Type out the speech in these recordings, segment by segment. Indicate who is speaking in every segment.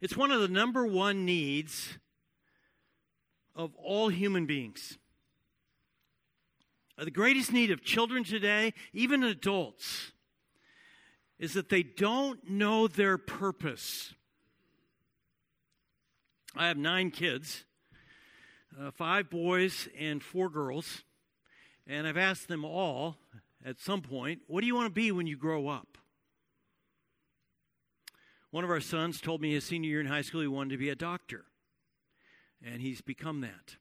Speaker 1: It's one of the number one needs of all human beings. The greatest need of children today, even adults, is that they don't know their purpose. I have nine kids, uh, five boys and four girls, and I've asked them all at some point, What do you want to be when you grow up? One of our sons told me his senior year in high school he wanted to be a doctor, and he's become that.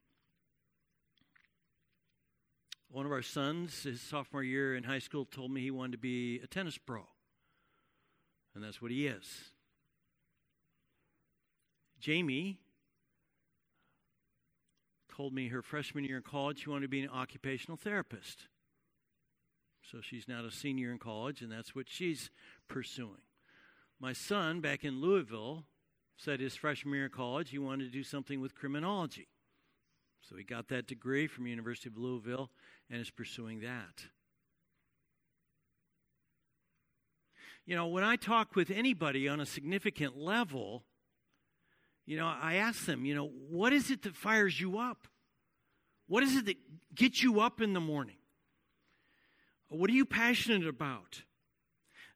Speaker 1: One of our sons, his sophomore year in high school, told me he wanted to be a tennis pro, and that's what he is. Jamie told me her freshman year in college she wanted to be an occupational therapist. So she's now a senior in college, and that's what she's pursuing. My son, back in Louisville, said his freshman year in college he wanted to do something with criminology. So he got that degree from University of Louisville and is pursuing that. You know, when I talk with anybody on a significant level, you know, I ask them, you know, what is it that fires you up? What is it that gets you up in the morning? What are you passionate about?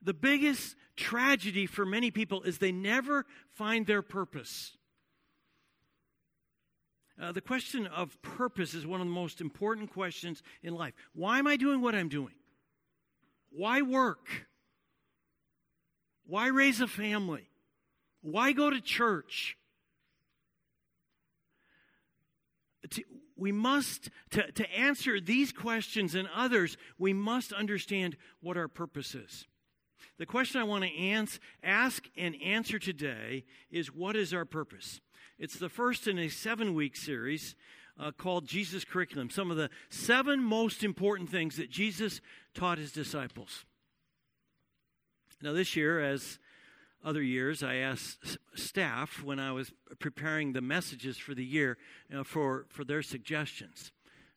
Speaker 1: The biggest tragedy for many people is they never find their purpose. Uh, the question of purpose is one of the most important questions in life. Why am I doing what I'm doing? Why work? Why raise a family? Why go to church? we must, to, to answer these questions and others, we must understand what our purpose is. The question I want to ask and answer today is what is our purpose? It's the first in a seven week series uh, called Jesus Curriculum. Some of the seven most important things that Jesus taught his disciples. Now, this year, as other years, I asked staff when I was preparing the messages for the year you know, for, for their suggestions.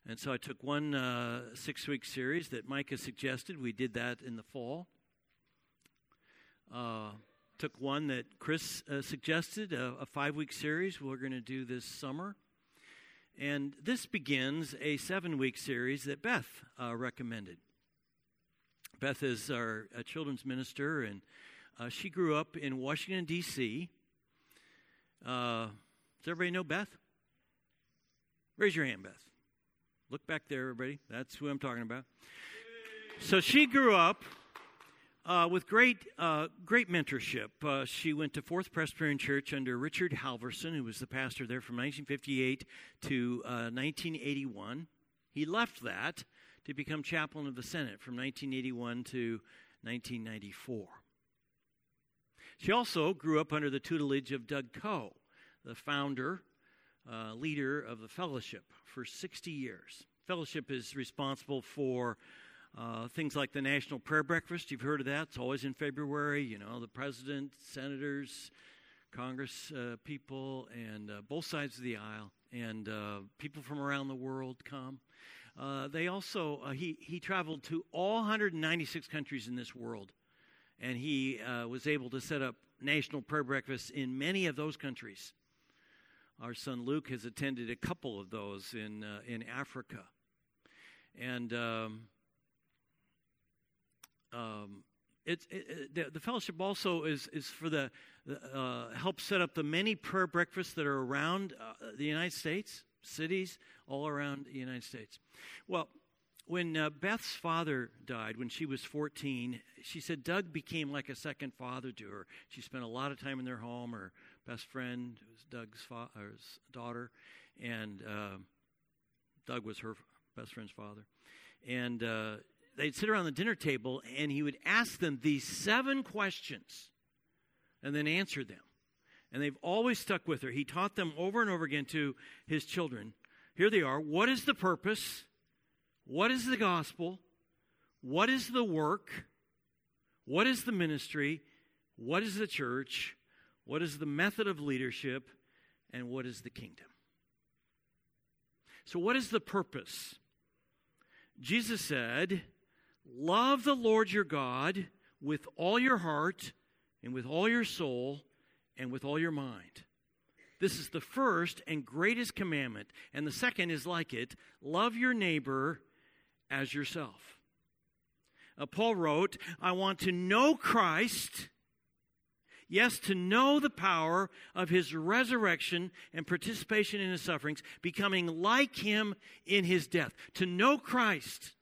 Speaker 1: And so I took one uh, six week series that Micah suggested. We did that in the fall. Uh, took one that Chris uh, suggested, a, a five week series we're going to do this summer. And this begins a seven week series that Beth uh, recommended. Beth is our children's minister and uh, she grew up in Washington, D.C. Uh, does everybody know Beth? Raise your hand, Beth. Look back there, everybody. That's who I'm talking about. So she grew up uh, with great, uh, great mentorship. Uh, she went to Fourth Presbyterian Church under Richard Halverson, who was the pastor there from 1958 to 1981. Uh, he left that to become chaplain of the Senate from 1981 to 1994. She also grew up under the tutelage of Doug Coe, the founder, uh, leader of the fellowship for 60 years. Fellowship is responsible for uh, things like the National Prayer Breakfast. You've heard of that. It's always in February. You know, the president, senators, Congress uh, people, and uh, both sides of the aisle, and uh, people from around the world come. Uh, they also, uh, he, he traveled to all 196 countries in this world and he was able to set up national prayer breakfasts in many of those countries. Our son Luke has attended a couple of those in in Africa, and um, um, it, the, the, fellowship also is is for the uh, help set up the many prayer breakfasts that are around uh, the United States, cities all around the United States. Well, when uh, Beth's father died when she was 14, she said Doug became like a second father to her. She spent a lot of time in their home. Her best friend was Doug's daughter, and uh, Doug was her best friend's father. And uh, they'd sit around the dinner table, and he would ask them these seven questions and then answer them. And they've always stuck with her. He taught them over and over again to his children. Here they are. What is the purpose? What is the gospel? What is the work? What is the ministry? What is the church? What is the method of leadership? And what is the kingdom? So, what is the purpose? Jesus said, Love the Lord your God with all your heart and with all your soul and with all your mind. This is the first and greatest commandment. And the second is like it love your neighbor as yourself. Uh, Paul wrote, I want to know Christ. Yes, to know the power of his resurrection and participation in his sufferings, becoming like him in his death. To know Christ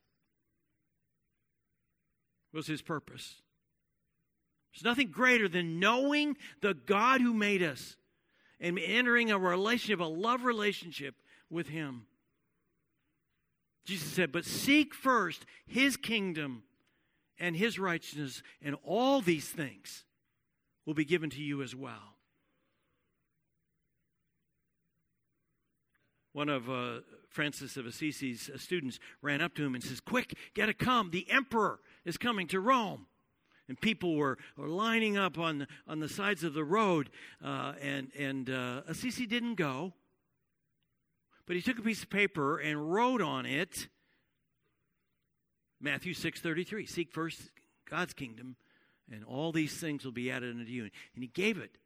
Speaker 1: was his purpose. There's nothing greater than knowing the God who made us and entering a relationship, a love relationship with him. Jesus said, But seek first his kingdom and his righteousness, and all these things will be given to you as well. One of uh, Francis of Assisi's uh, students ran up to him and says, Quick, get to come. The emperor is coming to Rome. And people were, were lining up on the, on the sides of the road, uh, and, and uh, Assisi didn't go. But he took a piece of paper and wrote on it Matthew 6:33, seek first God's kingdom and all these things will be added unto you. And he gave it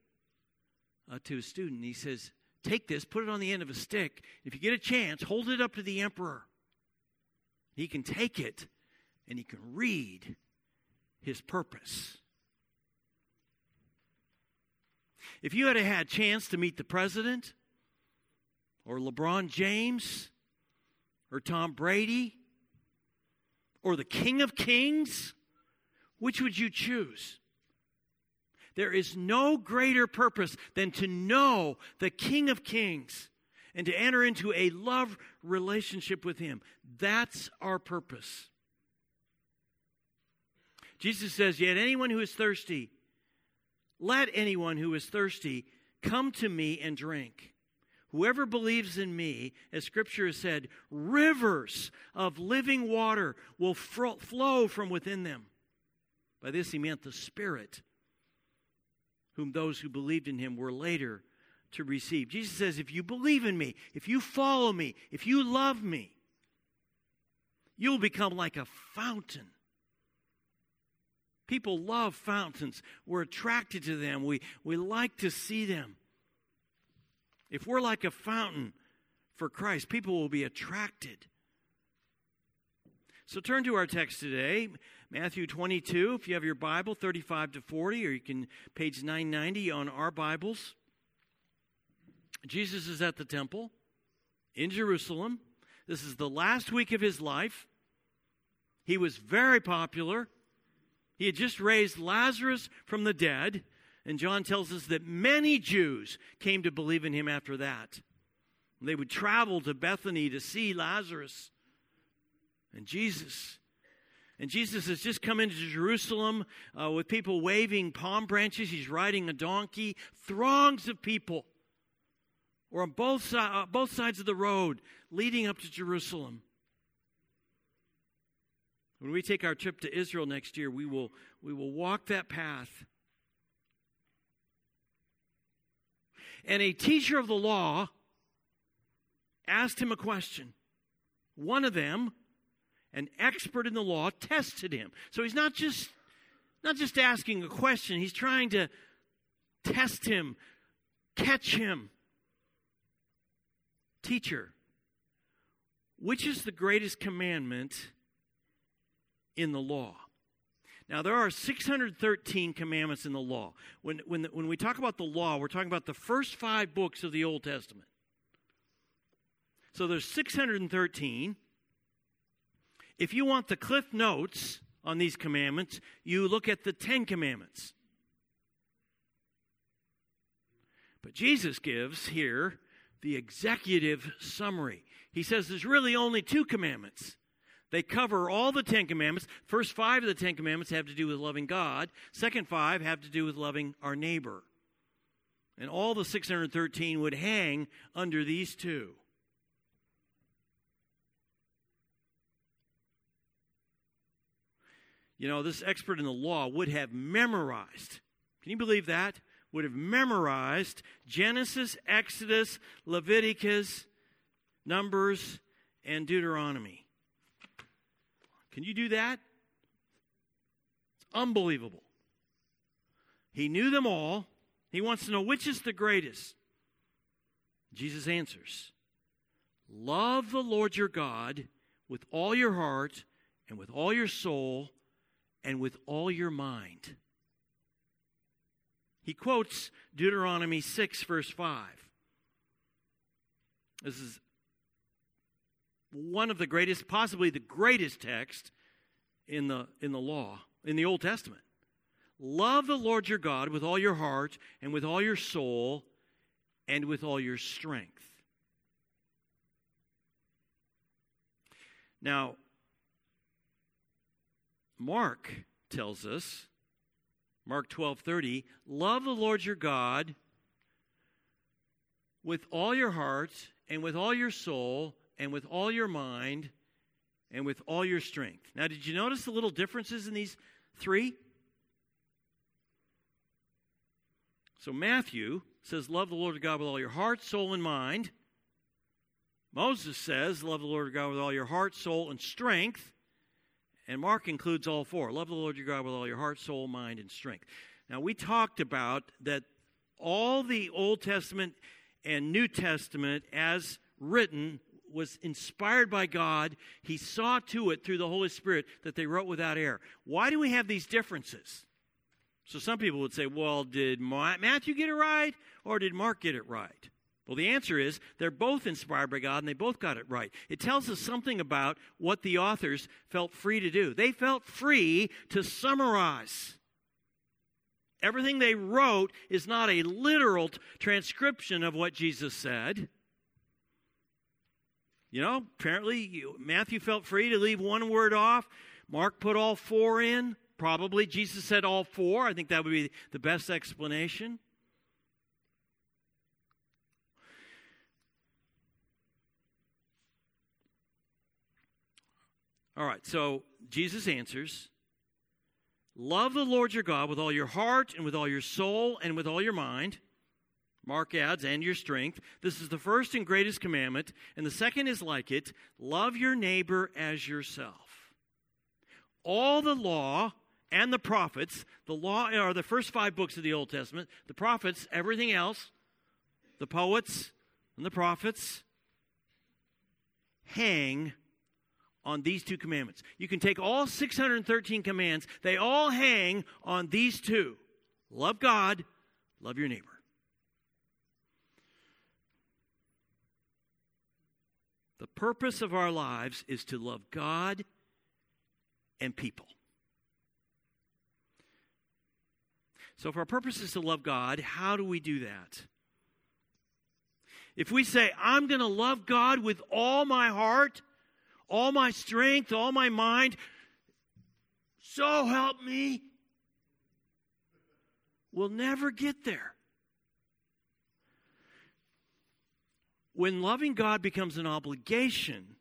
Speaker 1: uh, to a student. He says, Take this, put it on the end of a stick. If you get a chance, hold it up to the emperor. He can take it and he can read his purpose. If you had had a chance to meet the president or LeBron James or Tom Brady or the King of Kings, which would you choose? There is no greater purpose than to know the King of Kings and to enter into a love relationship with Him. That's our purpose. Jesus says, Yet anyone who is thirsty, let anyone who is thirsty come to me and drink. Whoever believes in me, as scripture has said, rivers of living water will flow from within them. By this he meant the Spirit, whom those who believed in him were later to receive. Jesus says, if you believe in me, if you follow me, if you love me, you'll become like a fountain. People love fountains. We're attracted to them. We, we like to see them. If we're like a fountain for Christ, people will be attracted. So turn to our text today, Matthew 22, if you have your Bible, 35 to 40, or you can page 990 on our Bibles. Jesus is at the temple in Jerusalem. This is the last week of his life. He was very popular. He had just raised Lazarus from the dead. And John tells us that many Jews came to believe in him after that. They would travel to Bethany to see Lazarus and Jesus. And Jesus has just come into Jerusalem uh, with people waving palm branches. He's riding a donkey. Throngs of people were on both, si- uh, both sides of the road leading up to Jerusalem. When we take our trip to Israel next year, we will, we will walk that path And a teacher of the law asked him a question. One of them, an expert in the law, tested him. So he's not just not just asking a question, he's trying to test him, catch him. Teacher, which is the greatest commandment in the law? Now, there are 613 commandments in the law. When, when, when we talk about the law, we're talking about the first five books of the Old Testament. So there's 613. If you want the cliff notes on these commandments, you look at the Ten Commandments. But Jesus gives here the executive summary. He says there's really only two commandments they cover all the Ten Commandments. First five of the Ten Commandments have to do with loving God. Second five have to do with loving our neighbor. And all the 613 would hang under these two. You know, this expert in the law would have memorized. Can you believe that? Would have memorized Genesis, Exodus, Leviticus, Numbers, and Deuteronomy. Can you do that? It's unbelievable. He knew them all. He wants to know which is the greatest. Jesus answers Love the Lord your God with all your heart and with all your soul and with all your mind. He quotes Deuteronomy 6, verse 5. This is one of the greatest, possibly the greatest text in the, in the law, in the Old Testament. Love the Lord your God with all your heart and with all your soul and with all your strength. Now, Mark tells us, Mark 12:30, love the Lord your God with all your heart and with all your soul and with all your mind and with all your strength. Now, did you notice the little differences in these three? So, Matthew says, Love the Lord God with all your heart, soul, and mind. Moses says, Love the Lord God with all your heart, soul, and strength. And Mark includes all four. Love the Lord your God with all your heart, soul, mind, and strength. Now, we talked about that all the Old Testament and New Testament, as written, was inspired by God. He saw to it through the Holy Spirit that they wrote without error. Why do we have these differences? So some people would say, well, did Matthew get it right or did Mark get it right? Well, the answer is they're both inspired by God and they both got it right. It tells us something about what the authors felt free to do. They felt free to summarize. Everything they wrote is not a literal transcription of what Jesus said. You know, apparently Matthew felt free to leave one word off. Mark put all four in. Probably Jesus said all four. I think that would be the best explanation. All right, so Jesus answers Love the Lord your God with all your heart and with all your soul and with all your mind. Mark adds, and your strength. This is the first and greatest commandment. And the second is like it love your neighbor as yourself. All the law and the prophets, the law are the first five books of the Old Testament, the prophets, everything else, the poets and the prophets, hang on these two commandments. You can take all 613 commands, they all hang on these two love God, love your neighbor. The purpose of our lives is to love God and people. So, if our purpose is to love God, how do we do that? If we say, I'm going to love God with all my heart, all my strength, all my mind. So help me. We'll never get there. When loving God becomes an obligation,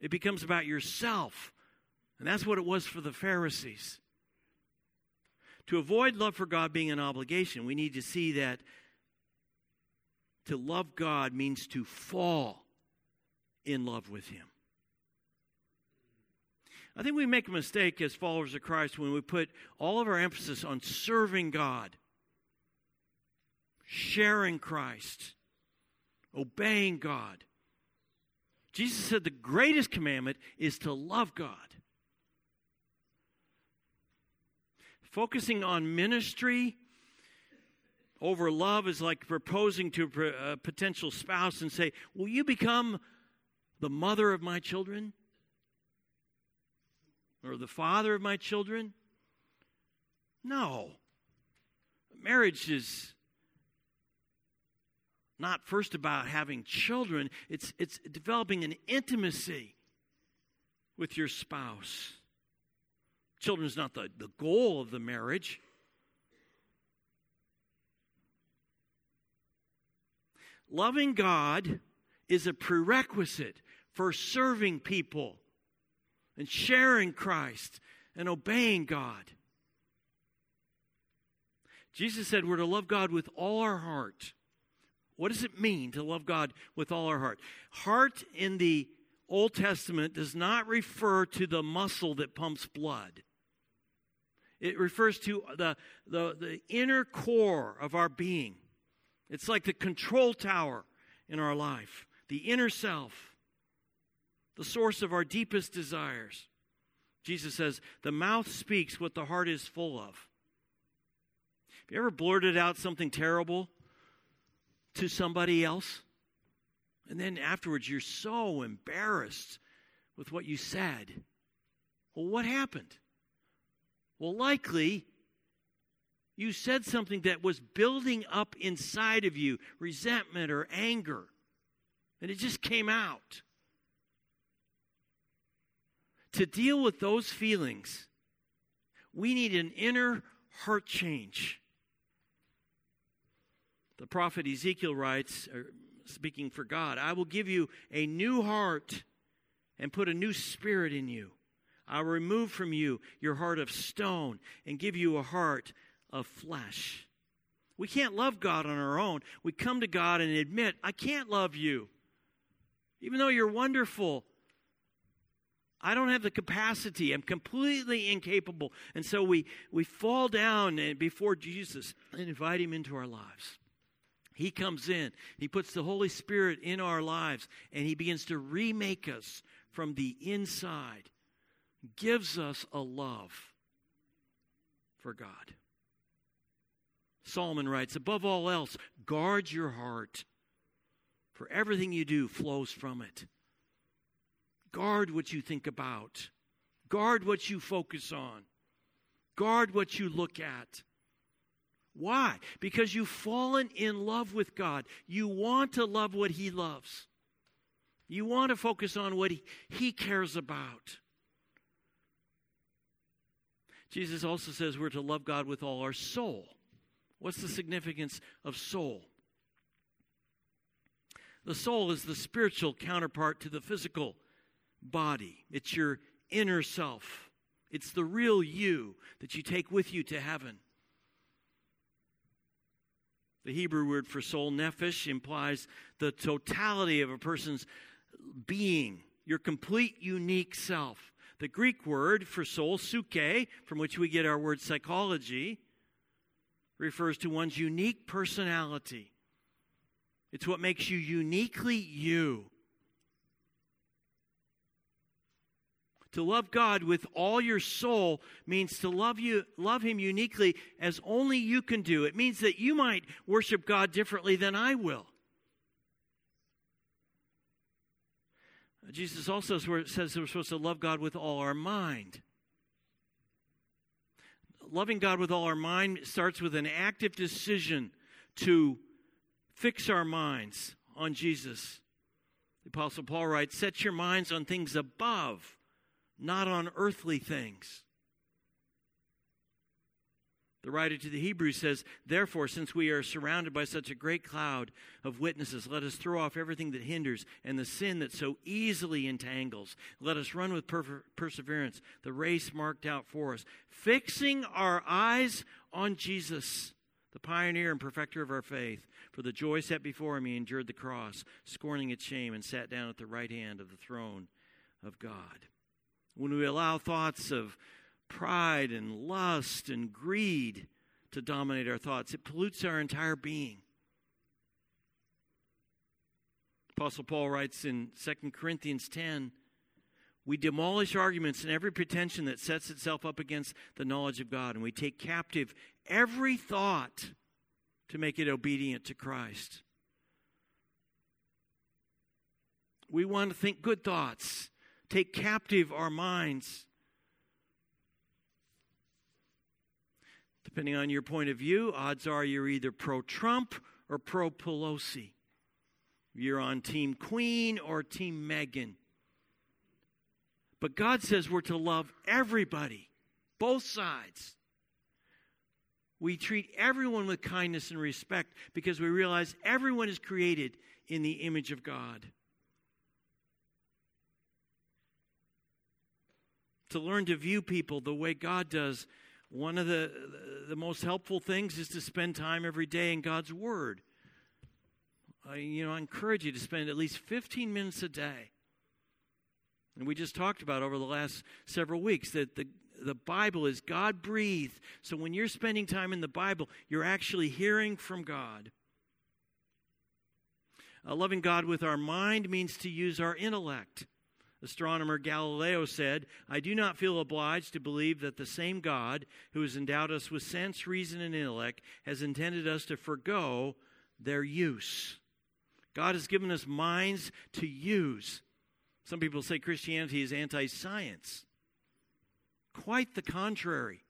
Speaker 1: it becomes about yourself. And that's what it was for the Pharisees. To avoid love for God being an obligation, we need to see that to love God means to fall in love with Him. I think we make a mistake as followers of Christ when we put all of our emphasis on serving God, sharing Christ, obeying God. Jesus said the greatest commandment is to love God. Focusing on ministry over love is like proposing to a potential spouse and say, Will you become the mother of my children? Or the father of my children? No. Marriage is not first about having children, it's, it's developing an intimacy with your spouse. Children is not the, the goal of the marriage. Loving God is a prerequisite for serving people and sharing Christ and obeying God. Jesus said we're to love God with all our heart. What does it mean to love God with all our heart? Heart in the Old Testament does not refer to the muscle that pumps blood. It refers to the, the, the inner core of our being. It's like the control tower in our life, the inner self, the source of our deepest desires. Jesus says, The mouth speaks what the heart is full of. Have you ever blurted out something terrible to somebody else? And then afterwards, you're so embarrassed with what you said. Well, what happened? Well, likely you said something that was building up inside of you resentment or anger, and it just came out. To deal with those feelings, we need an inner heart change. The prophet Ezekiel writes, uh, speaking for God, I will give you a new heart and put a new spirit in you. I'll remove from you your heart of stone and give you a heart of flesh. We can't love God on our own. We come to God and admit, I can't love you. Even though you're wonderful, I don't have the capacity. I'm completely incapable. And so we, we fall down before Jesus and invite him into our lives. He comes in, he puts the Holy Spirit in our lives, and he begins to remake us from the inside, gives us a love for God. Solomon writes, above all else, guard your heart, for everything you do flows from it. Guard what you think about, guard what you focus on, guard what you look at. Why? Because you've fallen in love with God. You want to love what He loves. You want to focus on what He, cares about. Jesus also says we're to love God with all our soul. What's the significance of soul? The soul is the spiritual counterpart to the physical body, it's your inner self, it's the real you that you take with you to heaven. The Hebrew word for soul, nephesh, implies the totality of a person's being, your complete unique self. The Greek word for soul, psyche, from which we get our word psychology, refers to one's unique personality. It's what makes you uniquely you. To love God with all your soul means to love you love him uniquely as only you can do. It means that you might worship God differently than I will. Jesus also says we're supposed to love God with all our mind. Loving God with all our mind starts with an active decision to fix our minds on Jesus. The Apostle Paul writes, Set your minds on things above not on earthly things. The writer to the Hebrews says, Therefore, since we are surrounded by such a great cloud of witnesses, let us throw off everything that hinders and the sin that so easily entangles. Let us run with per- perseverance the race marked out for us, fixing our eyes on Jesus, the pioneer and perfecter of our faith. For the joy set before him, he endured the cross, scorning its shame, and sat down at the right hand of the throne of God when we allow thoughts of pride and lust and greed to dominate our thoughts, it pollutes our entire being. Apostle Paul writes in 2 Corinthians 10 We demolish arguments and every pretension that sets itself up against the knowledge of God, and we take captive every thought to make it obedient to Christ. We want to think good thoughts take captive our minds. Depending on your point of view, odds are you're either pro Trump or pro Pelosi. You're on Team Queen or Team Meghan. But God says we're to love everybody, both sides. We treat everyone with kindness and respect because we realize everyone is created in the image of God. To learn to view people the way God does, one of the, the most helpful things is to spend time every day in God's Word. I, you know, I encourage you to spend at least 15 minutes a day. And we just talked about over the last several weeks that the, the Bible is God breathed. So when you're spending time in the Bible, you're actually hearing from God. Uh, loving God with our mind means to use our intellect. Astronomer Galileo said, I do not feel obliged to believe that the same God who has endowed us with sense, reason, and intellect has intended us to forego their use. God has given us minds to use. Some people say Christianity is anti science. Quite the contrary.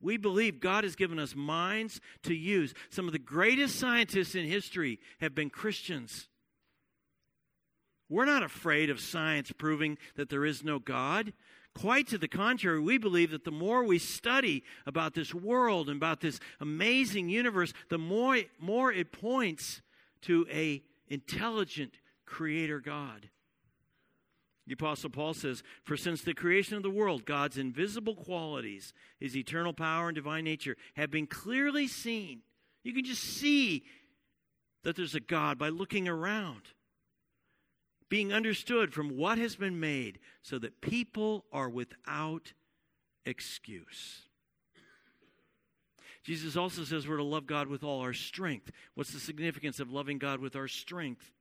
Speaker 1: We believe God has given us minds to use. Some of the greatest scientists in history have been Christians. We're not afraid of science proving that there is no God. Quite to the contrary, we believe that the more we study about this world and about this amazing universe, the more, more it points to a intelligent creator God. The Apostle Paul says, For since the creation of the world, God's invisible qualities, his eternal power and divine nature, have been clearly seen. You can just see that there's a God by looking around being understood from what has been made, so that people are without excuse. Jesus also says we're to love God with all our strength. What's the significance of loving God with our strength?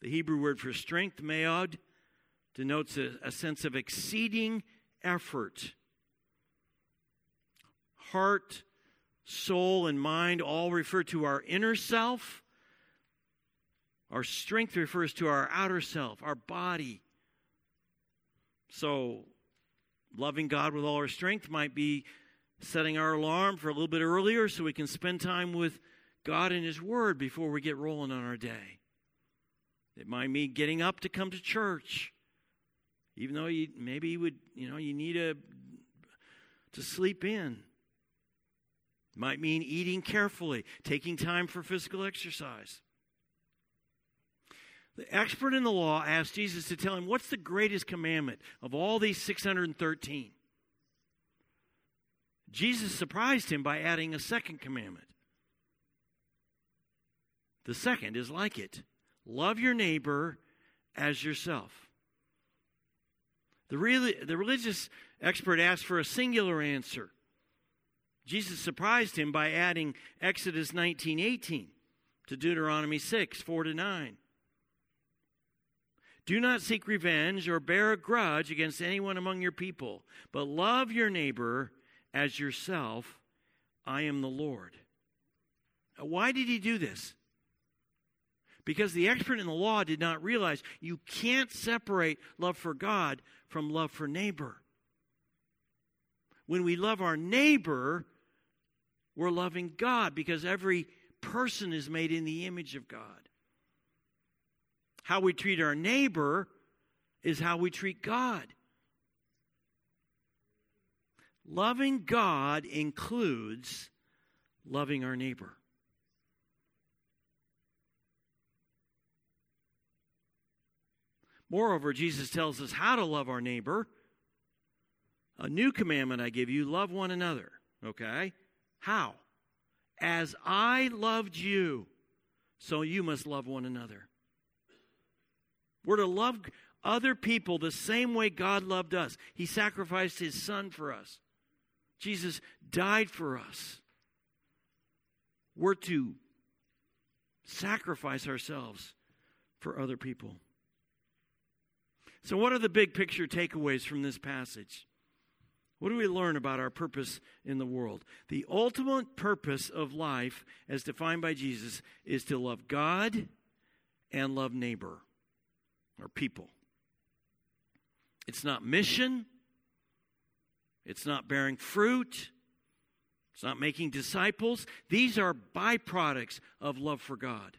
Speaker 1: The Hebrew word for strength, meod, denotes a, a sense of exceeding effort. Heart, soul, and mind all refer to our inner self our strength refers to our outer self, our body. So, loving God with all our strength might be setting our alarm for a little bit earlier so we can spend time with God and His Word before we get rolling on our day. It might mean getting up to come to church, even though you maybe you would, you know, you need a to sleep in. It might mean eating carefully, taking time for physical exercise. The expert in the law asked Jesus to tell him what's the greatest commandment of all these 613. Jesus surprised him by adding a second commandment. The second is like it love your neighbor as yourself. The, really, the religious expert asked for a singular answer. Jesus surprised him by adding Exodus 19:18 to Deuteronomy 6, 4 to 9. Do not seek revenge or bear a grudge against anyone among your people, but love your neighbor as yourself. I am the Lord. Why did he do this? Because the expert in the law did not realize you can't separate love for God from love for neighbor. When we love our neighbor, we're loving God because every person is made in the image of God. How we treat our neighbor is how we treat God. Loving God includes loving our neighbor. Moreover, Jesus tells us how to love our neighbor. A new commandment I give you love one another. Okay? How? As I loved you, so you must love one another. We're to love other people the same way God loved us. He sacrificed his son for us. Jesus died for us. We're to sacrifice ourselves for other people. So, what are the big picture takeaways from this passage? What do we learn about our purpose in the world? The ultimate purpose of life, as defined by Jesus, is to love God and love neighbor or people. It's not mission. It's not bearing fruit. It's not making disciples. These are byproducts of love for God.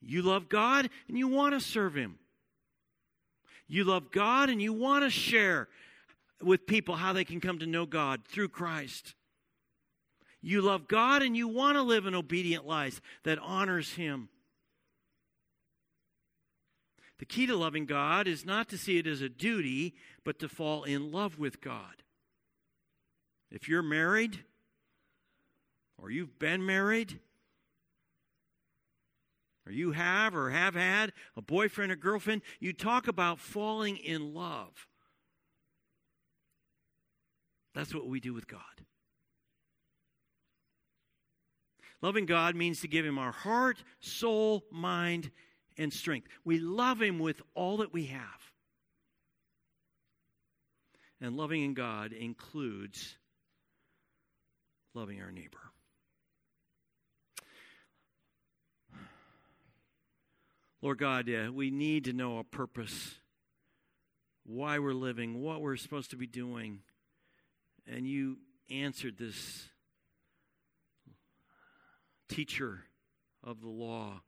Speaker 1: You love God and you want to serve Him. You love God and you want to share with people how they can come to know God through Christ. You love God and you want to live an obedient life that honors Him. The key to loving God is not to see it as a duty, but to fall in love with God. If you're married, or you've been married, or you have or have had a boyfriend or girlfriend, you talk about falling in love. That's what we do with God. Loving God means to give Him our heart, soul, mind, and strength. We love Him with all that we have. And loving in God includes loving our neighbor. Lord God, uh, we need to know a purpose, why we're living, what we're supposed to be doing. And you answered this teacher of the law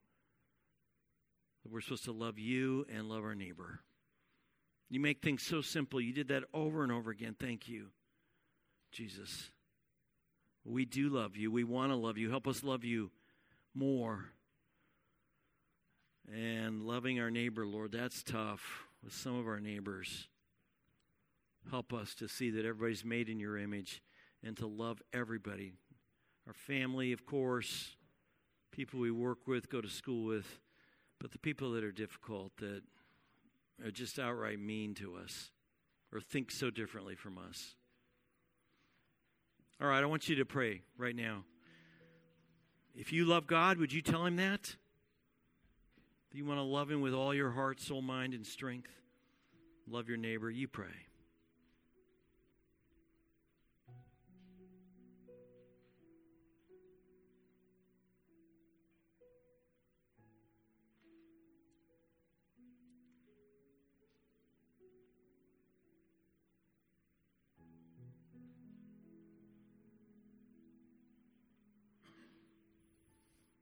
Speaker 1: that we're supposed to love you and love our neighbor. You make things so simple. You did that over and over again. Thank you, Jesus. We do love you. We want to love you. Help us love you more. And loving our neighbor, Lord, that's tough with some of our neighbors. Help us to see that everybody's made in your image and to love everybody. Our family, of course, people we work with, go to school with, but the people that are difficult, that are just outright mean to us or think so differently from us. All right, I want you to pray right now. If you love God, would you tell him that? Do you want to love him with all your heart, soul, mind, and strength? Love your neighbor. You pray.